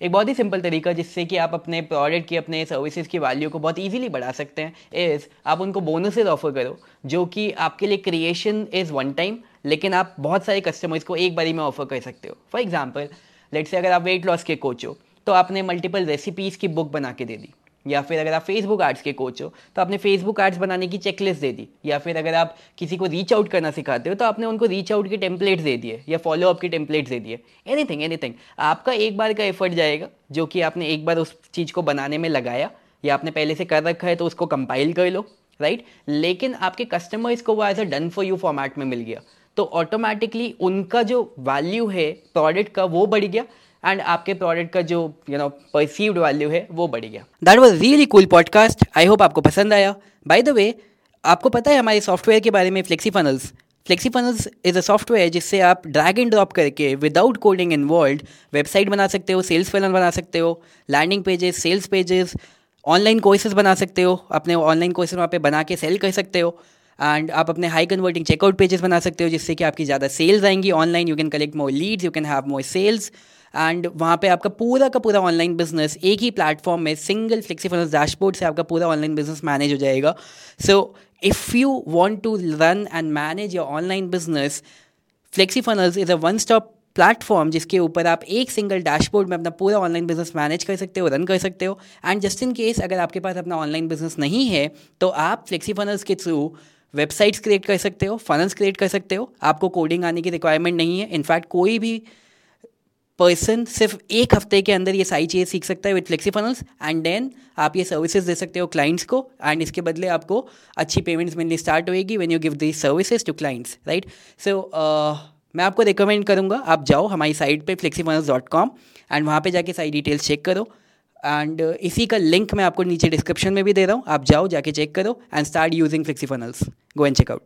एक बहुत ही सिंपल तरीका जिससे कि आप अपने प्रोडक्ट की, अपने सर्विसेज़ की वैल्यू को बहुत इजीली बढ़ा सकते हैं इज़ आप उनको बोनसेज ऑफ़र करो, जो कि आपके लिए क्रिएशन इज़ वन टाइम लेकिन आप बहुत सारे कस्टमर्स को एक बारी में ऑफ़र कर सकते हो। फॉर एग्ज़ाम्पल लेट से अगर आप वेट लॉस के कोच हो तो आपने मल्टीपल रेसिपीज़ की बुक बना के दे दी। या फिर अगर आप फेसबुक आर्ट्स के कोच हो तो आपने फेसबुक आर्ट्स बनाने की चेकलिस्ट दे दी। या फिर अगर आप किसी को रीच आउट करना सिखाते हो तो आपने उनको रीच आउट के टेम्पलेट्स दे दिए, या फॉलो अप के टेम्पलेट्स दे दिए। एनीथिंग एनीथिंग आपका एक बार का एफर्ट जाएगा, जो कि आपने एक बार उस चीज़ को बनाने में लगाया, या आपने पहले से कर रखा है तो उसको कंपाइल कर लो राइट लेकिन आपके कस्टमर्स को वो as a done for you format में मिल गया। तो ऑटोमेटिकली उनका जो वैल्यू है प्रोडक्ट का, वो बढ़ गया। एंड आपके प्रोडक्ट का जो यू नो परसीव्ड वैल्यू है, वो बढ़ गया। That was really cool podcast I hope आपको पसंद आया। बाय द वे आपको पता है हमारे सॉफ्टवेयर के बारे में Flexi Funnels Flexi Funnels is a software जिससे आप ड्रैग एंड ड्रॉप करके विदाउट कोडिंग इन्वॉल्व वेबसाइट बना सकते हो सेल्स फनल बना सकते हो landing pages sales pages online courses बना सकते हो, अपने ऑनलाइन कोर्सेज वहाँ पे बना के सेल कर सकते हो। एंड आप अपने हाई कन्वर्टिंग चेकआउट पेजेस बना सकते हो, जिससे कि आपकी ज़्यादा सेल्स आएँगी online you can collect more leads you can have more sales and वहाँ पे आपका पूरा का पूरा ऑनलाइन बिज़नेस एक ही प्लेटफॉर्म में सिंगल फ्लेक्सीफाइनेंस डैशबोर्ड से आपका पूरा ऑनलाइन बिज़नेस मैनेज हो जाएगा. So if you want to run and manage your online business FlexiFunnels is a one stop platform जिसके ऊपर आप एक सिंगल डैशबोर्ड में अपना पूरा ऑनलाइन बिज़नेस मैनेज कर सकते हो रन कर सकते हो. एंड जस्ट इन केस अगर आपके पास अपना ऑनलाइन बिज़नेस नहीं है तो आप फ्लेक्सी फनल्स के थ्रू वेबसाइट्स क्रिएट कर सकते हो फनल्स क्रिएट कर सकते हो आपको कोडिंग आने की रिक्वायरमेंट नहीं है। इनफैक्ट कोई भी पर्सन सिर्फ़ एक हफ़्ते के अंदर ये सारी चीज़ें सीख सकता है with Flexi Funnels and then आप ये सर्विसेज़ दे सकते हो क्लाइंट्स को एंड इसके बदले आपको अच्छी पेमेंट्स मिलनी स्टार्ट होएगी when you give the services to clients right so मैं आपको रिकमेंड करूँगा आप जाओ हमारी साइट पे Flexi Funnels dot com and वहाँ पर जाके सारी डिटेल्स चेक करो एंड uh, इसी का लिंक मैं आपको नीचे डिस्क्रिप्शन में भी दे रहा हूँ। आप जाओ जाके चेक करो and start using Flexi Funnels go and check out